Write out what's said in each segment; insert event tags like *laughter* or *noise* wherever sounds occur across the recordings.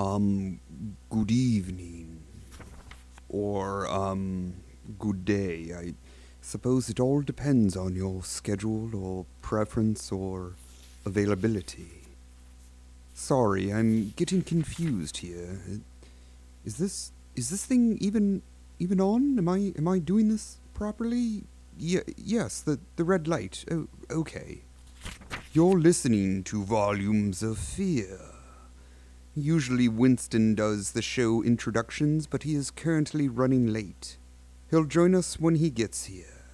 Um, good evening. Or, um, good day. I suppose it all depends on your schedule or preference or availability. Sorry, I'm getting confused here. Is this is this thing even even on? Am I am I doing this properly? Yeah, yes, the the red light. Oh, okay. You're listening to Volumes of Fear. Usually Winston does the show introductions, but he is currently running late. He'll join us when he gets here.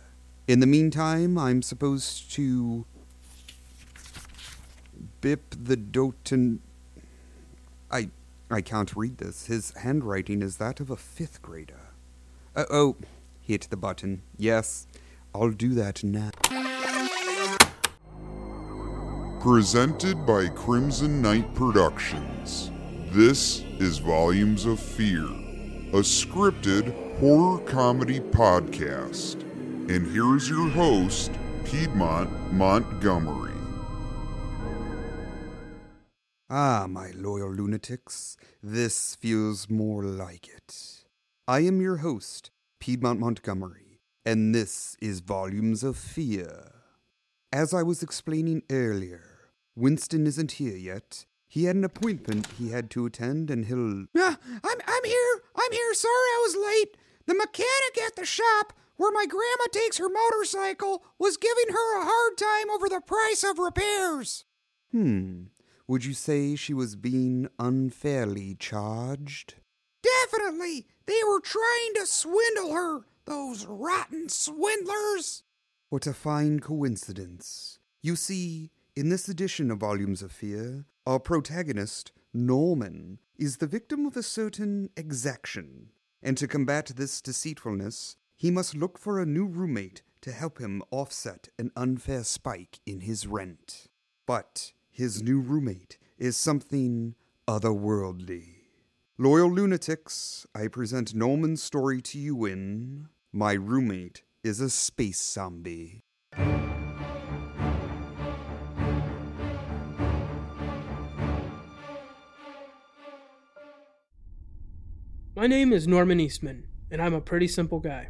In the meantime, I'm supposed to bip the doten. I I can't read this. His handwriting is that of a fifth grader. Uh, oh, hit the button. Yes, I'll do that now. Presented by Crimson Knight Productions. This is Volumes of Fear, a scripted horror comedy podcast. And here's your host, Piedmont Montgomery. Ah, my loyal lunatics, this feels more like it. I am your host, Piedmont Montgomery, and this is Volumes of Fear. As I was explaining earlier, Winston isn't here yet. He had an appointment he had to attend, and he'll. Ah, I'm I'm here. I'm here. Sorry I was late. The mechanic at the shop where my grandma takes her motorcycle was giving her a hard time over the price of repairs. Hmm. Would you say she was being unfairly charged? Definitely. They were trying to swindle her. Those rotten swindlers. What a fine coincidence. You see, in this edition of Volumes of Fear, our protagonist, Norman, is the victim of a certain exaction. And to combat this deceitfulness, he must look for a new roommate to help him offset an unfair spike in his rent. But his new roommate is something otherworldly. Loyal lunatics, I present Norman's story to you in My Roommate is a Space Zombie. My name is Norman Eastman, and I'm a pretty simple guy.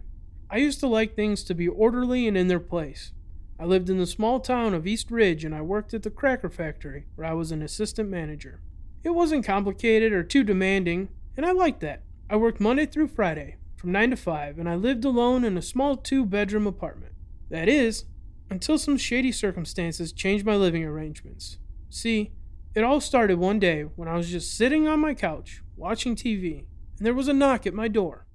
I used to like things to be orderly and in their place. I lived in the small town of East Ridge and I worked at the cracker factory where I was an assistant manager. It wasn't complicated or too demanding, and I liked that. I worked Monday through Friday from 9 to 5 and I lived alone in a small two bedroom apartment. That is, until some shady circumstances changed my living arrangements. See, it all started one day when I was just sitting on my couch watching TV and there was a knock at my door.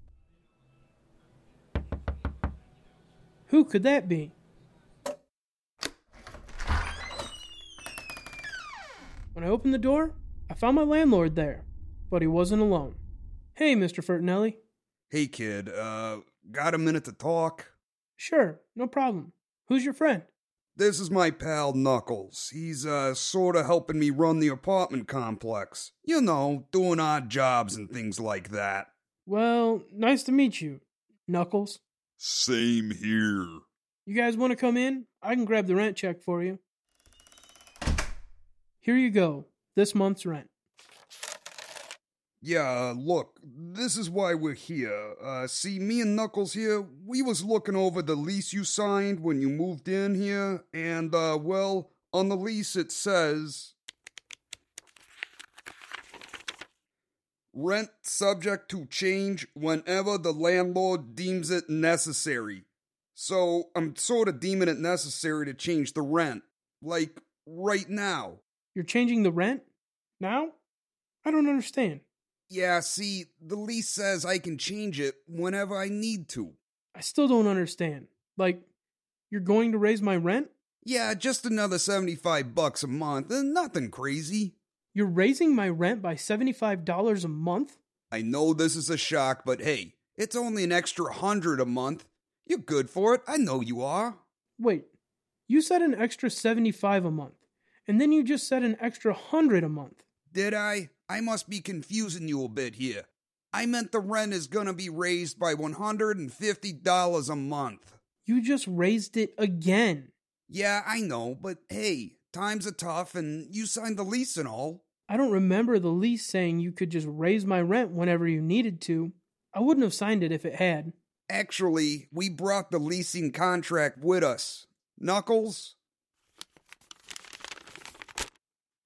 Who could that be? When I opened the door, I found my landlord there, but he wasn't alone. Hey, Mr. Fertinelli. Hey, kid, uh, got a minute to talk? Sure, no problem. Who's your friend? This is my pal Knuckles. He's, uh, sorta helping me run the apartment complex. You know, doing odd jobs and things like that. Well, nice to meet you, Knuckles. Same here. You guys want to come in? I can grab the rent check for you. Here you go, this month's rent. Yeah, look, this is why we're here. Uh, see, me and Knuckles here, we was looking over the lease you signed when you moved in here, and, uh, well, on the lease it says. Rent subject to change whenever the landlord deems it necessary. So, I'm sort of deeming it necessary to change the rent. Like, right now. You're changing the rent? Now? I don't understand. Yeah, see, the lease says I can change it whenever I need to. I still don't understand. Like, you're going to raise my rent? Yeah, just another 75 bucks a month, uh, nothing crazy. You're raising my rent by $75 a month? I know this is a shock, but hey, it's only an extra hundred a month. You're good for it. I know you are. Wait, you said an extra 75 a month, and then you just said an extra 100 a month. Did I? I must be confusing you a bit here. I meant the rent is gonna be raised by $150 a month. You just raised it again. Yeah, I know, but hey, times are tough and you signed the lease and all. I don't remember the lease saying you could just raise my rent whenever you needed to. I wouldn't have signed it if it had. Actually, we brought the leasing contract with us. Knuckles?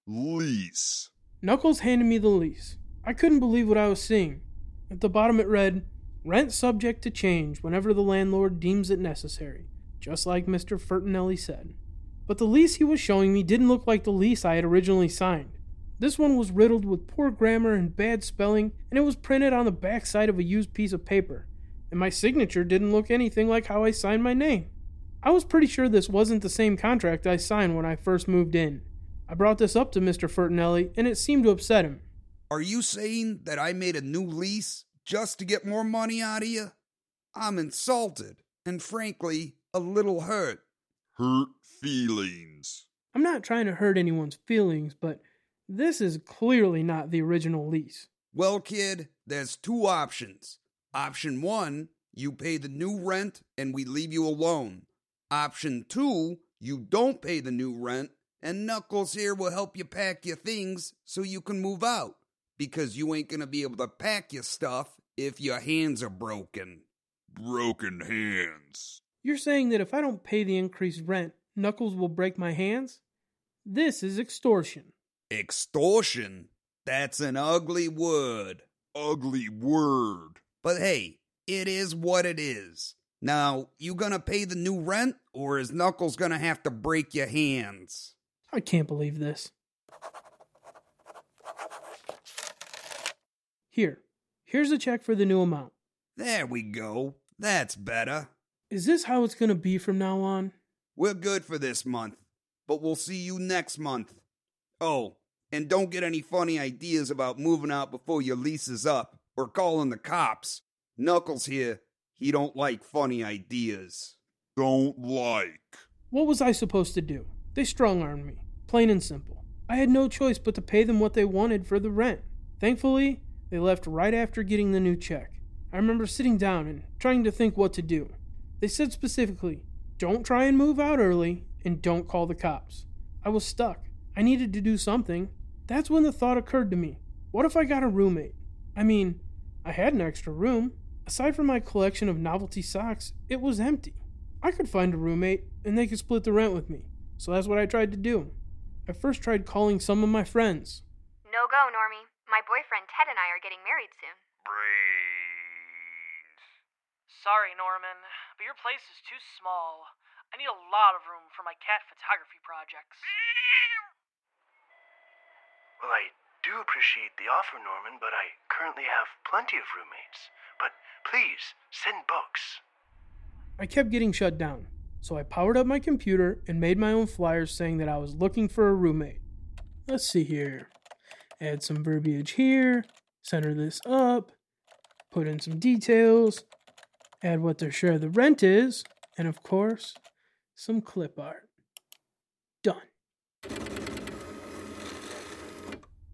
Lease. Knuckles handed me the lease. I couldn't believe what I was seeing. At the bottom it read, Rent subject to change whenever the landlord deems it necessary, just like Mr. Fertinelli said. But the lease he was showing me didn't look like the lease I had originally signed. This one was riddled with poor grammar and bad spelling, and it was printed on the back side of a used piece of paper. And my signature didn't look anything like how I signed my name. I was pretty sure this wasn't the same contract I signed when I first moved in. I brought this up to Mr. Fertinelli, and it seemed to upset him. Are you saying that I made a new lease just to get more money out of you? I'm insulted, and frankly, a little hurt. Hurt feelings. I'm not trying to hurt anyone's feelings, but this is clearly not the original lease. Well, kid, there's two options. Option one, you pay the new rent and we leave you alone. Option two, you don't pay the new rent and Knuckles here will help you pack your things so you can move out. Because you ain't gonna be able to pack your stuff if your hands are broken. Broken hands. You're saying that if I don't pay the increased rent, Knuckles will break my hands? This is extortion. Extortion? That's an ugly word. Ugly word. But hey, it is what it is. Now, you gonna pay the new rent, or is Knuckles gonna have to break your hands? I can't believe this. Here, here's a check for the new amount. There we go. That's better. Is this how it's gonna be from now on? We're good for this month, but we'll see you next month. Oh, and don't get any funny ideas about moving out before your lease is up or calling the cops. Knuckles here, he don't like funny ideas. Don't like. What was I supposed to do? They strong armed me, plain and simple. I had no choice but to pay them what they wanted for the rent. Thankfully, they left right after getting the new check. I remember sitting down and trying to think what to do. They said specifically, don't try and move out early, and don't call the cops. I was stuck. I needed to do something. That's when the thought occurred to me what if I got a roommate? I mean, I had an extra room. Aside from my collection of novelty socks, it was empty. I could find a roommate, and they could split the rent with me. So that's what I tried to do. I first tried calling some of my friends. No go, Normie. My boyfriend Ted and I are getting married soon. Brains. Sorry, Norman, but your place is too small. I need a lot of room for my cat photography projects. Well, I do appreciate the offer, Norman, but I currently have plenty of roommates. But please, send books. I kept getting shut down, so I powered up my computer and made my own flyers saying that I was looking for a roommate. Let's see here. Add some verbiage here, center this up, put in some details, add what their share of the rent is, and of course, some clip art. Done.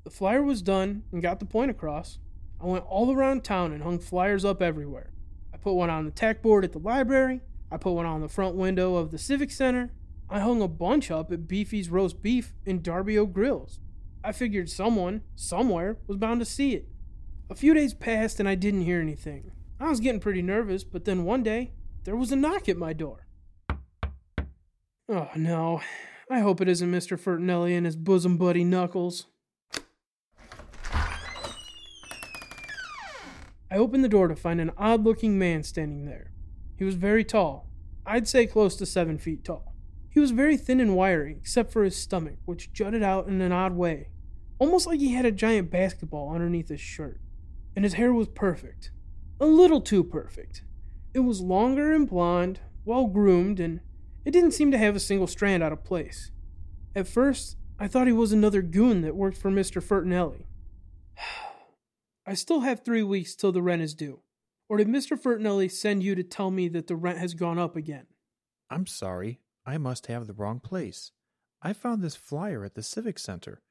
The flyer was done and got the point across. I went all around town and hung flyers up everywhere. I put one on the tack board at the library. I put one on the front window of the Civic Center. I hung a bunch up at Beefy's Roast Beef and Darby O Grills. I figured someone, somewhere, was bound to see it. A few days passed and I didn't hear anything. I was getting pretty nervous, but then one day, there was a knock at my door. Oh no, I hope it isn't Mr. Fertinelli and his bosom buddy Knuckles. I opened the door to find an odd looking man standing there. He was very tall, I'd say close to seven feet tall. He was very thin and wiry, except for his stomach, which jutted out in an odd way, almost like he had a giant basketball underneath his shirt. And his hair was perfect. A little too perfect. It was longer and blonde, well groomed, and it didn't seem to have a single strand out of place. At first, I thought he was another goon that worked for Mr. Fertinelli. *sighs* I still have three weeks till the rent is due. Or did Mr. Fertinelli send you to tell me that the rent has gone up again? I'm sorry. I must have the wrong place. I found this flyer at the Civic Center.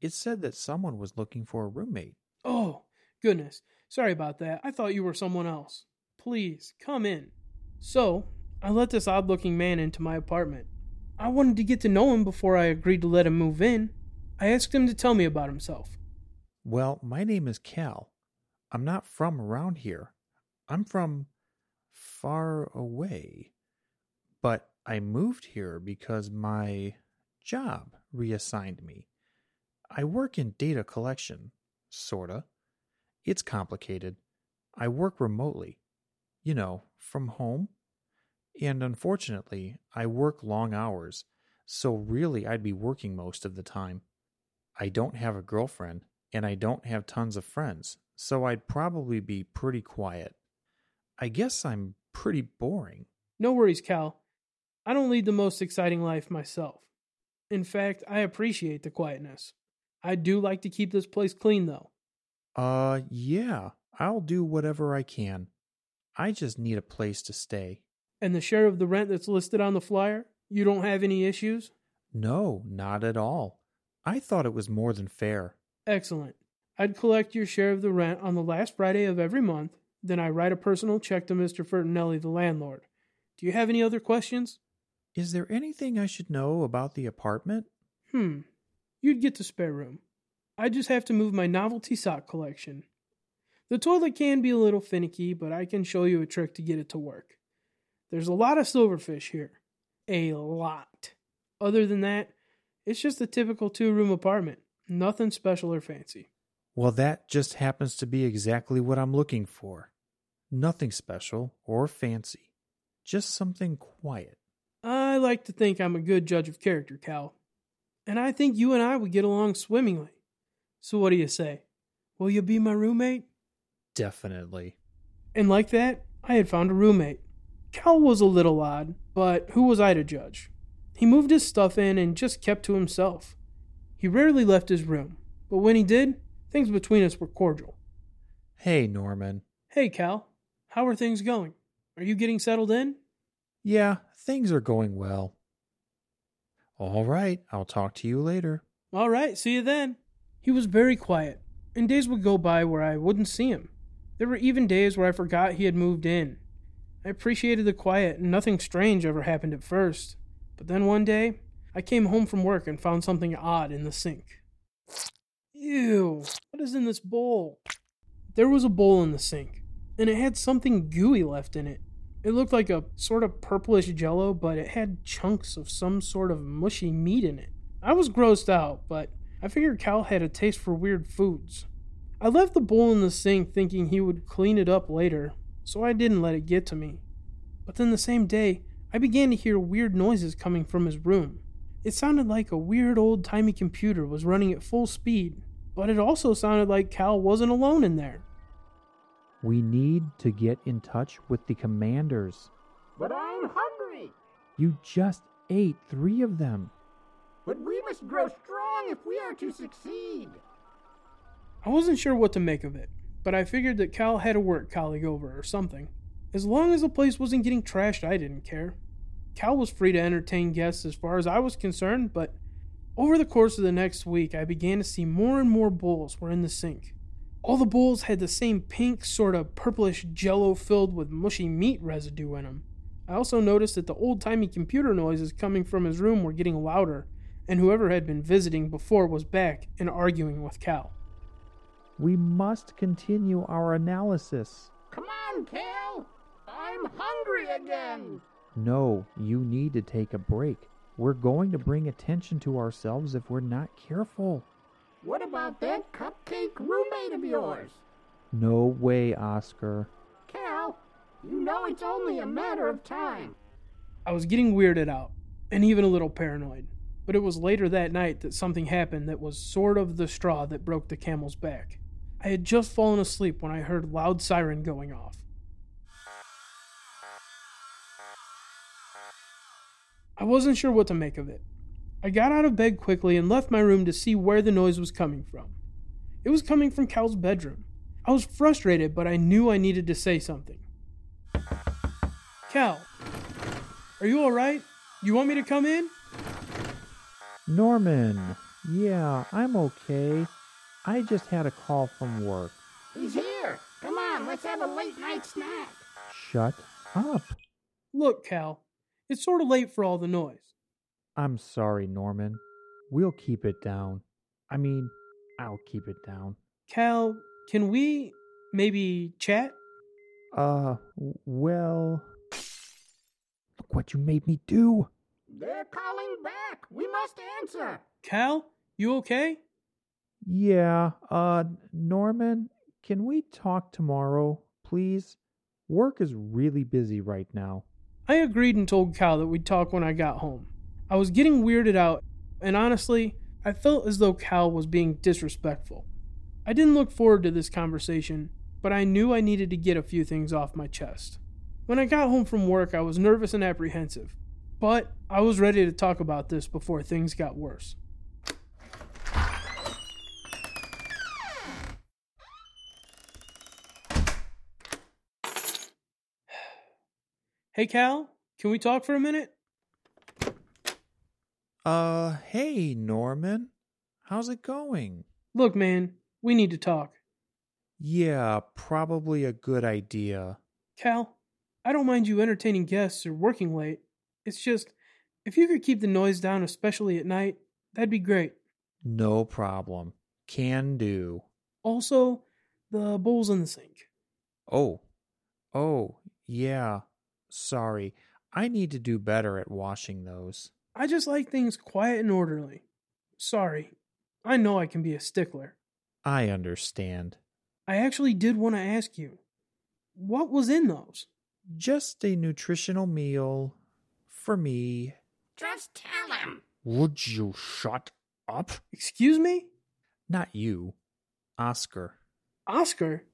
It said that someone was looking for a roommate. Oh, goodness. Sorry about that. I thought you were someone else. Please, come in. So, I let this odd looking man into my apartment. I wanted to get to know him before I agreed to let him move in. I asked him to tell me about himself. Well, my name is Cal. I'm not from around here. I'm from far away. But I moved here because my job reassigned me. I work in data collection, sorta. It's complicated. I work remotely, you know, from home. And unfortunately, I work long hours, so really I'd be working most of the time. I don't have a girlfriend, and I don't have tons of friends, so I'd probably be pretty quiet. I guess I'm pretty boring. No worries, Cal. I don't lead the most exciting life myself. In fact, I appreciate the quietness. I do like to keep this place clean, though. Uh, yeah, I'll do whatever I can. I just need a place to stay. And the share of the rent that's listed on the flyer? You don't have any issues? No, not at all. I thought it was more than fair. Excellent. I'd collect your share of the rent on the last Friday of every month, then I write a personal check to Mr. Fertinelli, the landlord. Do you have any other questions? Is there anything I should know about the apartment? Hmm. You'd get the spare room. I just have to move my novelty sock collection. The toilet can be a little finicky, but I can show you a trick to get it to work. There's a lot of silverfish here. A lot. Other than that, it's just a typical two room apartment. Nothing special or fancy. Well, that just happens to be exactly what I'm looking for. Nothing special or fancy, just something quiet. I like to think I'm a good judge of character, Cal. And I think you and I would get along swimmingly. So, what do you say? Will you be my roommate? Definitely. And like that, I had found a roommate. Cal was a little odd, but who was I to judge? He moved his stuff in and just kept to himself. He rarely left his room, but when he did, things between us were cordial. Hey, Norman. Hey, Cal. How are things going? Are you getting settled in? Yeah, things are going well. All right, I'll talk to you later. All right, see you then. He was very quiet, and days would go by where I wouldn't see him. There were even days where I forgot he had moved in. I appreciated the quiet, and nothing strange ever happened at first. But then one day, I came home from work and found something odd in the sink. Ew, what is in this bowl? There was a bowl in the sink, and it had something gooey left in it. It looked like a sort of purplish jello, but it had chunks of some sort of mushy meat in it. I was grossed out, but I figured Cal had a taste for weird foods. I left the bowl in the sink thinking he would clean it up later, so I didn't let it get to me. But then the same day, I began to hear weird noises coming from his room. It sounded like a weird old timey computer was running at full speed, but it also sounded like Cal wasn't alone in there. We need to get in touch with the commanders. But I'm hungry. You just ate three of them. But we must grow strong if we are to succeed. I wasn't sure what to make of it, but I figured that Cal had a work colleague over or something. As long as the place wasn't getting trashed, I didn't care. Cal was free to entertain guests as far as I was concerned, but over the course of the next week, I began to see more and more bowls were in the sink. All the bowls had the same pink, sort of purplish jello filled with mushy meat residue in them. I also noticed that the old timey computer noises coming from his room were getting louder, and whoever had been visiting before was back and arguing with Cal. We must continue our analysis. Come on, Cal. I'm hungry again. No, you need to take a break. We're going to bring attention to ourselves if we're not careful. What about that cupcake roommate of yours? No way, Oscar. Cal, you know it's only a matter of time. I was getting weirded out, and even a little paranoid. But it was later that night that something happened that was sort of the straw that broke the camel's back. I had just fallen asleep when I heard loud siren going off. I wasn't sure what to make of it. I got out of bed quickly and left my room to see where the noise was coming from. It was coming from Cal's bedroom. I was frustrated, but I knew I needed to say something. Cal, are you alright? You want me to come in? Norman, yeah, I'm okay. I just had a call from work. He's here. Come on, let's have a late night snack. Shut up. Look, Cal, it's sort of late for all the noise. I'm sorry, Norman. We'll keep it down. I mean, I'll keep it down. Cal, can we maybe chat? Uh, well. Look what you made me do. They're calling back. We must answer. Cal, you okay? Yeah, uh, Norman, can we talk tomorrow, please? Work is really busy right now. I agreed and told Cal that we'd talk when I got home. I was getting weirded out, and honestly, I felt as though Cal was being disrespectful. I didn't look forward to this conversation, but I knew I needed to get a few things off my chest. When I got home from work, I was nervous and apprehensive, but I was ready to talk about this before things got worse. *sighs* Hey Cal, can we talk for a minute? Uh, hey, Norman. How's it going? Look, man, we need to talk. Yeah, probably a good idea. Cal, I don't mind you entertaining guests or working late. It's just, if you could keep the noise down, especially at night, that'd be great. No problem. Can do. Also, the bowls in the sink. Oh. Oh, yeah. Sorry. I need to do better at washing those. I just like things quiet and orderly. Sorry. I know I can be a stickler. I understand. I actually did want to ask you what was in those? Just a nutritional meal for me. Just tell him. Would you shut up? Excuse me? Not you. Oscar. Oscar?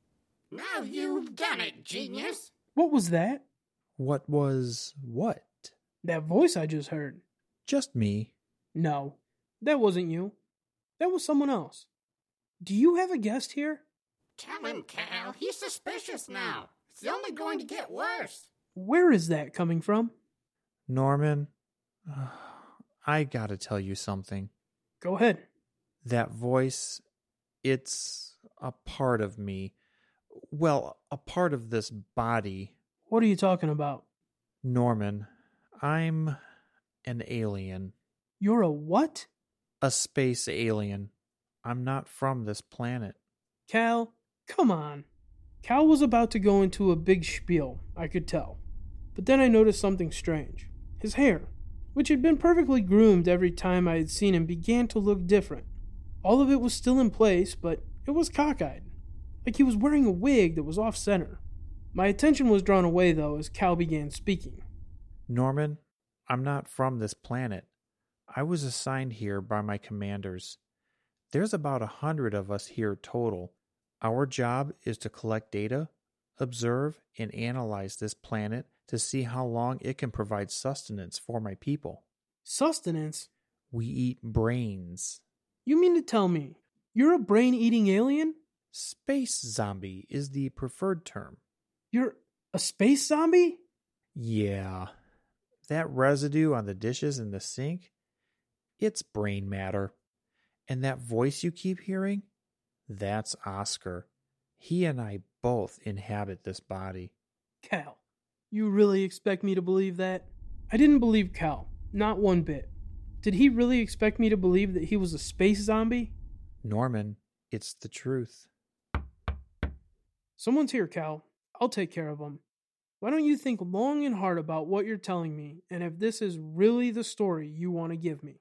Now you've done it, genius. What was that? What was what? That voice I just heard. Just me. No, that wasn't you. That was someone else. Do you have a guest here? Tell him, Cal. He's suspicious now. It's only going to get worse. Where is that coming from? Norman, uh, I gotta tell you something. Go ahead. That voice, it's a part of me. Well, a part of this body. What are you talking about? Norman, I'm an alien. You're a what? A space alien. I'm not from this planet. Cal, come on. Cal was about to go into a big spiel, I could tell. But then I noticed something strange. His hair, which had been perfectly groomed every time I had seen him, began to look different. All of it was still in place, but it was cockeyed, like he was wearing a wig that was off center. My attention was drawn away, though, as Cal began speaking. Norman, I'm not from this planet. I was assigned here by my commanders. There's about a hundred of us here total. Our job is to collect data, observe, and analyze this planet to see how long it can provide sustenance for my people. Sustenance? We eat brains. You mean to tell me you're a brain eating alien? Space zombie is the preferred term. You're a space zombie? Yeah. That residue on the dishes in the sink, it's brain matter. And that voice you keep hearing, that's Oscar. He and I both inhabit this body. Cal, you really expect me to believe that? I didn't believe Cal, not one bit. Did he really expect me to believe that he was a space zombie? Norman, it's the truth. Someone's here, Cal. I'll take care of him. Why don't you think long and hard about what you're telling me and if this is really the story you want to give me?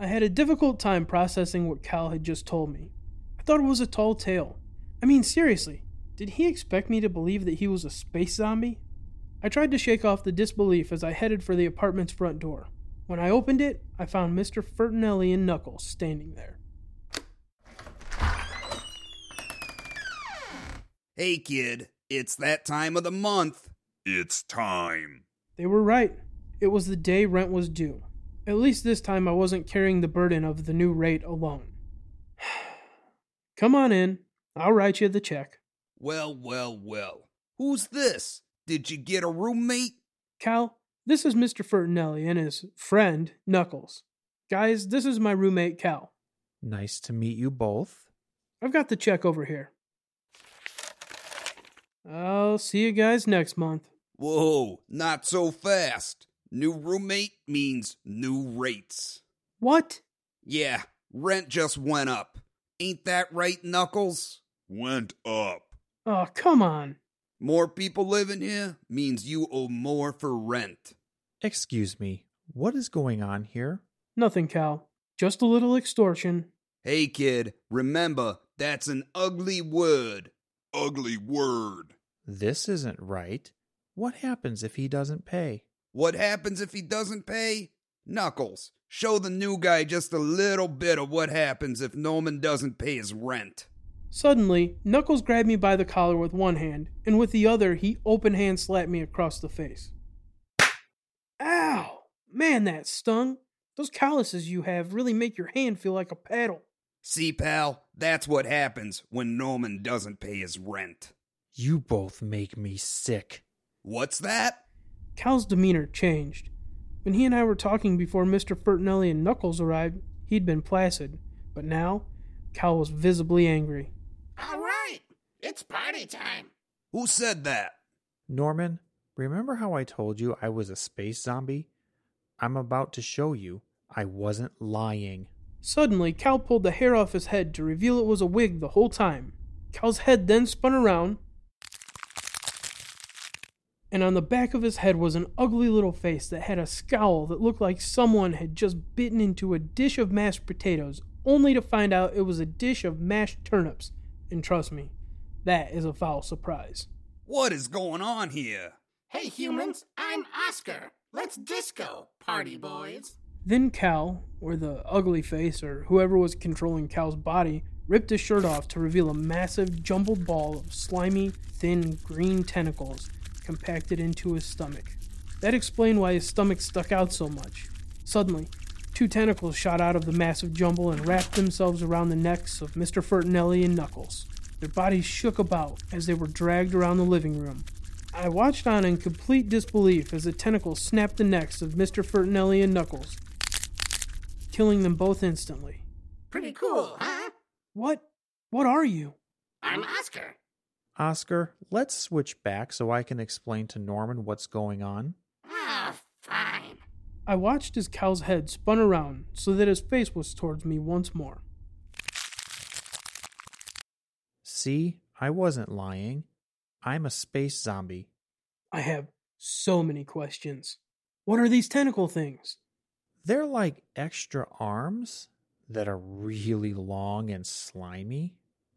I had a difficult time processing what Cal had just told me. I thought it was a tall tale. I mean, seriously, did he expect me to believe that he was a space zombie? I tried to shake off the disbelief as I headed for the apartment's front door. When I opened it, I found Mr. Fertinelli and Knuckles standing there. Hey, kid, it's that time of the month. It's time. They were right. It was the day rent was due. At least this time I wasn't carrying the burden of the new rate alone. *sighs* Come on in. I'll write you the check. Well, well, well. Who's this? Did you get a roommate? Cal, this is Mr. Fertinelli and his friend, Knuckles. Guys, this is my roommate, Cal. Nice to meet you both. I've got the check over here. I'll see you guys next month. Whoa, not so fast. New roommate means new rates. What? Yeah, Rent just went up. Ain't that right, Knuckles? Went up. Oh, come on. More people living here means you owe more for rent. Excuse me, what is going on here? Nothing, Cal. Just a little extortion. Hey, kid, remember, that's an ugly word. Ugly word. This isn't right. What happens if he doesn't pay? What happens if he doesn't pay? Knuckles, show the new guy just a little bit of what happens if Norman doesn't pay his rent. Suddenly, Knuckles grabbed me by the collar with one hand, and with the other, he open hand slapped me across the face. Ow! Man, that stung. Those calluses you have really make your hand feel like a paddle. See, pal, that's what happens when Norman doesn't pay his rent. You both make me sick. What's that? Cal's demeanor changed. When he and I were talking before Mr. Fertinelli and Knuckles arrived, he'd been placid, but now, Cal was visibly angry. All right, it's party time. Who said that? Norman, remember how I told you I was a space zombie? I'm about to show you I wasn't lying. Suddenly, Cal pulled the hair off his head to reveal it was a wig the whole time. Cal's head then spun around, and on the back of his head was an ugly little face that had a scowl that looked like someone had just bitten into a dish of mashed potatoes, only to find out it was a dish of mashed turnips. And trust me, that is a foul surprise. What is going on here? Hey, humans, I'm Oscar. Let's disco, party boys. Then Cal, or the ugly face, or whoever was controlling Cal's body, ripped his shirt off to reveal a massive, jumbled ball of slimy, thin, green tentacles compacted into his stomach. That explained why his stomach stuck out so much. Suddenly, two tentacles shot out of the massive jumble and wrapped themselves around the necks of Mr. Fertinelli and Knuckles. Their bodies shook about as they were dragged around the living room. I watched on in complete disbelief as the tentacles snapped the necks of Mr. Fertinelli and Knuckles, killing them both instantly. Pretty cool, huh? What? What are you? I'm Oscar. Oscar, let's switch back so I can explain to Norman what's going on. Ah, fine. I watched as Cal's head spun around so that his face was towards me once more. See, I wasn't lying. I'm a space zombie. I have so many questions. What are these tentacle things? They're like extra arms that are really long and slimy.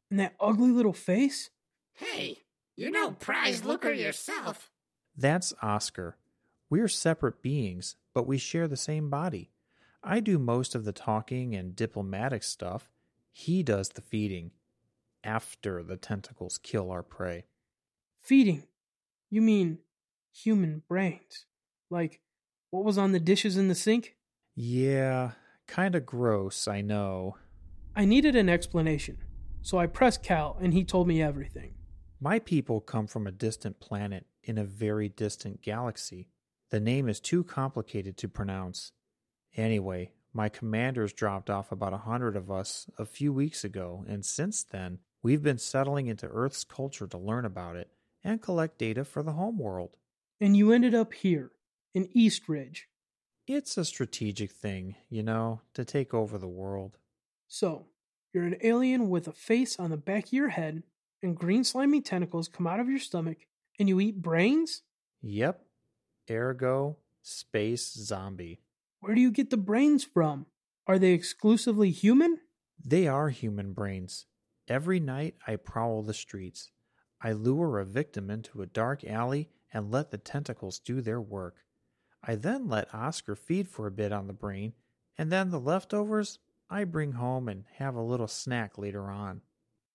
And that ugly little face? Hey, you're no prize looker yourself. That's Oscar. We're separate beings, but we share the same body. I do most of the talking and diplomatic stuff. He does the feeding after the tentacles kill our prey. Feeding? You mean human brains? Like what was on the dishes in the sink? Yeah, kinda gross, I know. I needed an explanation, so I pressed Cal and he told me everything. My people come from a distant planet in a very distant galaxy. The name is too complicated to pronounce. Anyway, my commanders dropped off about a hundred of us a few weeks ago, and since then, we've been settling into Earth's culture to learn about it and collect data for the homeworld. And you ended up here, in East Ridge. It's a strategic thing, you know, to take over the world. So, you're an alien with a face on the back of your head, and green slimy tentacles come out of your stomach, and you eat brains? Yep. Ergo, space zombie. Where do you get the brains from? Are they exclusively human? They are human brains. Every night I prowl the streets. I lure a victim into a dark alley and let the tentacles do their work. I then let Oscar feed for a bit on the brain, and then the leftovers I bring home and have a little snack later on.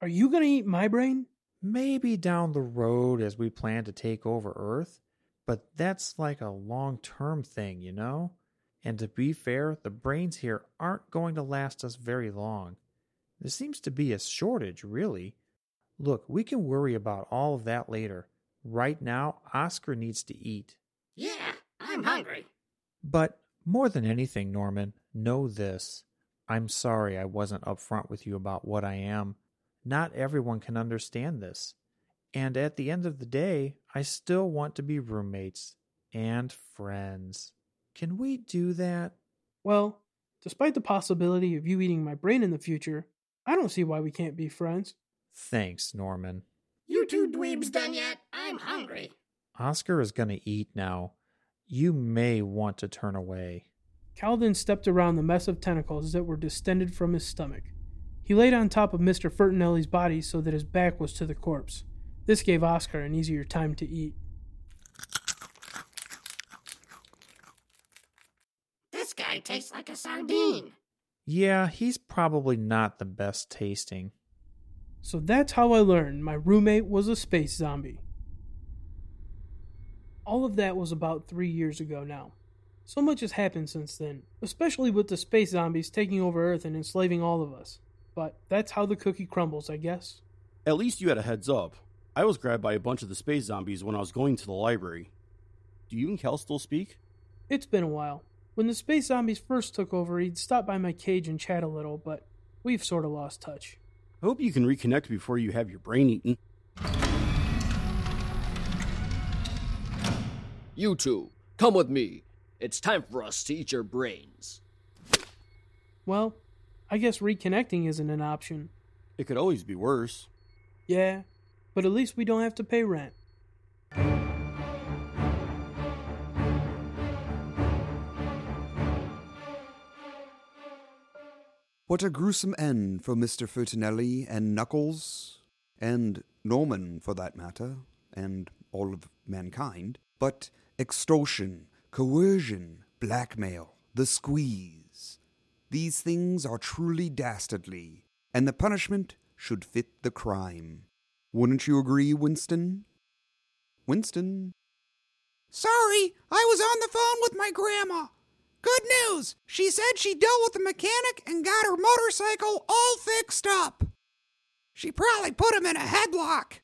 Are you going to eat my brain? Maybe down the road as we plan to take over Earth, but that's like a long term thing, you know? And to be fair, the brains here aren't going to last us very long. There seems to be a shortage, really. Look, we can worry about all of that later. Right now, Oscar needs to eat. Yeah, I'm hungry. But more than anything, Norman, know this. I'm sorry I wasn't upfront with you about what I am. Not everyone can understand this. And at the end of the day, I still want to be roommates and friends. Can we do that? Well, Despite the possibility of you eating my brain in the future, I don't see why we can't be friends. Thanks, Norman. You two dweebs done yet? I'm hungry. Oscar is going to eat now. You may want to turn away. Calvin stepped around the mess of tentacles that were distended from his stomach. He laid on top of Mr. Fertinelli's body so that his back was to the corpse. This gave Oscar an easier time to eat. This guy tastes like a sardine. Yeah, he's probably not the best tasting. So that's how I learned my roommate was a space zombie. All of that was about three years ago now. So much has happened since then, especially with the space zombies taking over Earth and enslaving all of us. But that's how the cookie crumbles, I guess. At least you had a heads up. I was grabbed by a bunch of the space zombies when I was going to the library. Do you and Cal still speak? It's been a while. When the space zombies first took over, he'd stop by my cage and chat a little, but we've sort of lost touch. I hope you can reconnect before you have your brain eaten. You two, come with me. It's time for us to eat your brains. Well, I guess reconnecting isn't an option. It could always be worse. Yeah, but at least we don't have to pay rent. What a gruesome end for Mr. Fertinelli and Knuckles, and Norman for that matter, and all of mankind. But extortion, coercion, blackmail, the squeeze. These things are truly dastardly, and the punishment should fit the crime. Wouldn't you agree, Winston? Winston? Sorry, I was on the phone with my grandma. Good news! She said she dealt with the mechanic and got her motorcycle all fixed up. She probably put him in a headlock.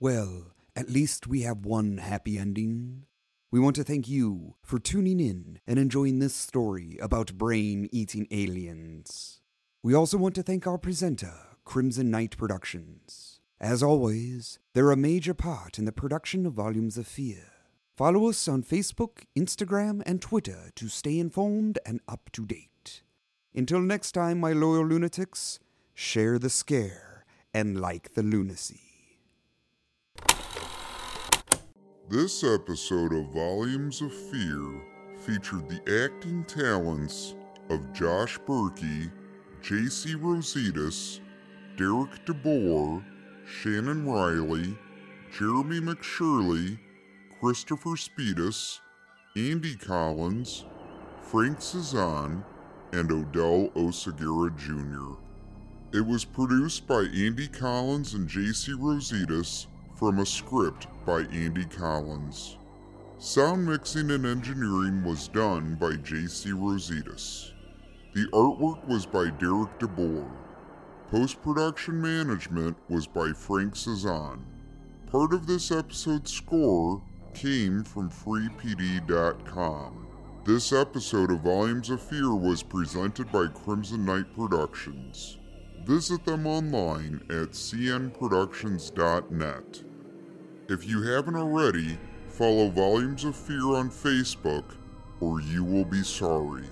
Well, at least we have one happy ending. We want to thank you for tuning in and enjoying this story about brain eating aliens. We also want to thank our presenter, Crimson Knight Productions. As always, they're a major part in the production of Volumes of Fear. Follow us on Facebook, Instagram, and Twitter to stay informed and up to date. Until next time, my loyal lunatics, share the scare and like the lunacy. This episode of Volumes of Fear featured the acting talents of Josh Berkey, J.C. Rositas, Derek DeBoer, Shannon Riley, Jeremy McShirley, Christopher Speedus, Andy Collins, Frank Cezanne, and Odell Osagura Jr. It was produced by Andy Collins and J.C. Rositas from a script by Andy Collins. Sound mixing and engineering was done by J.C. Rositas. The artwork was by Derek DeBoer. Post production management was by Frank Cezanne. Part of this episode's score came from FreePD.com. This episode of Volumes of Fear was presented by Crimson Knight Productions. Visit them online at cnproductions.net. If you haven't already, follow Volumes of Fear on Facebook, or you will be sorry.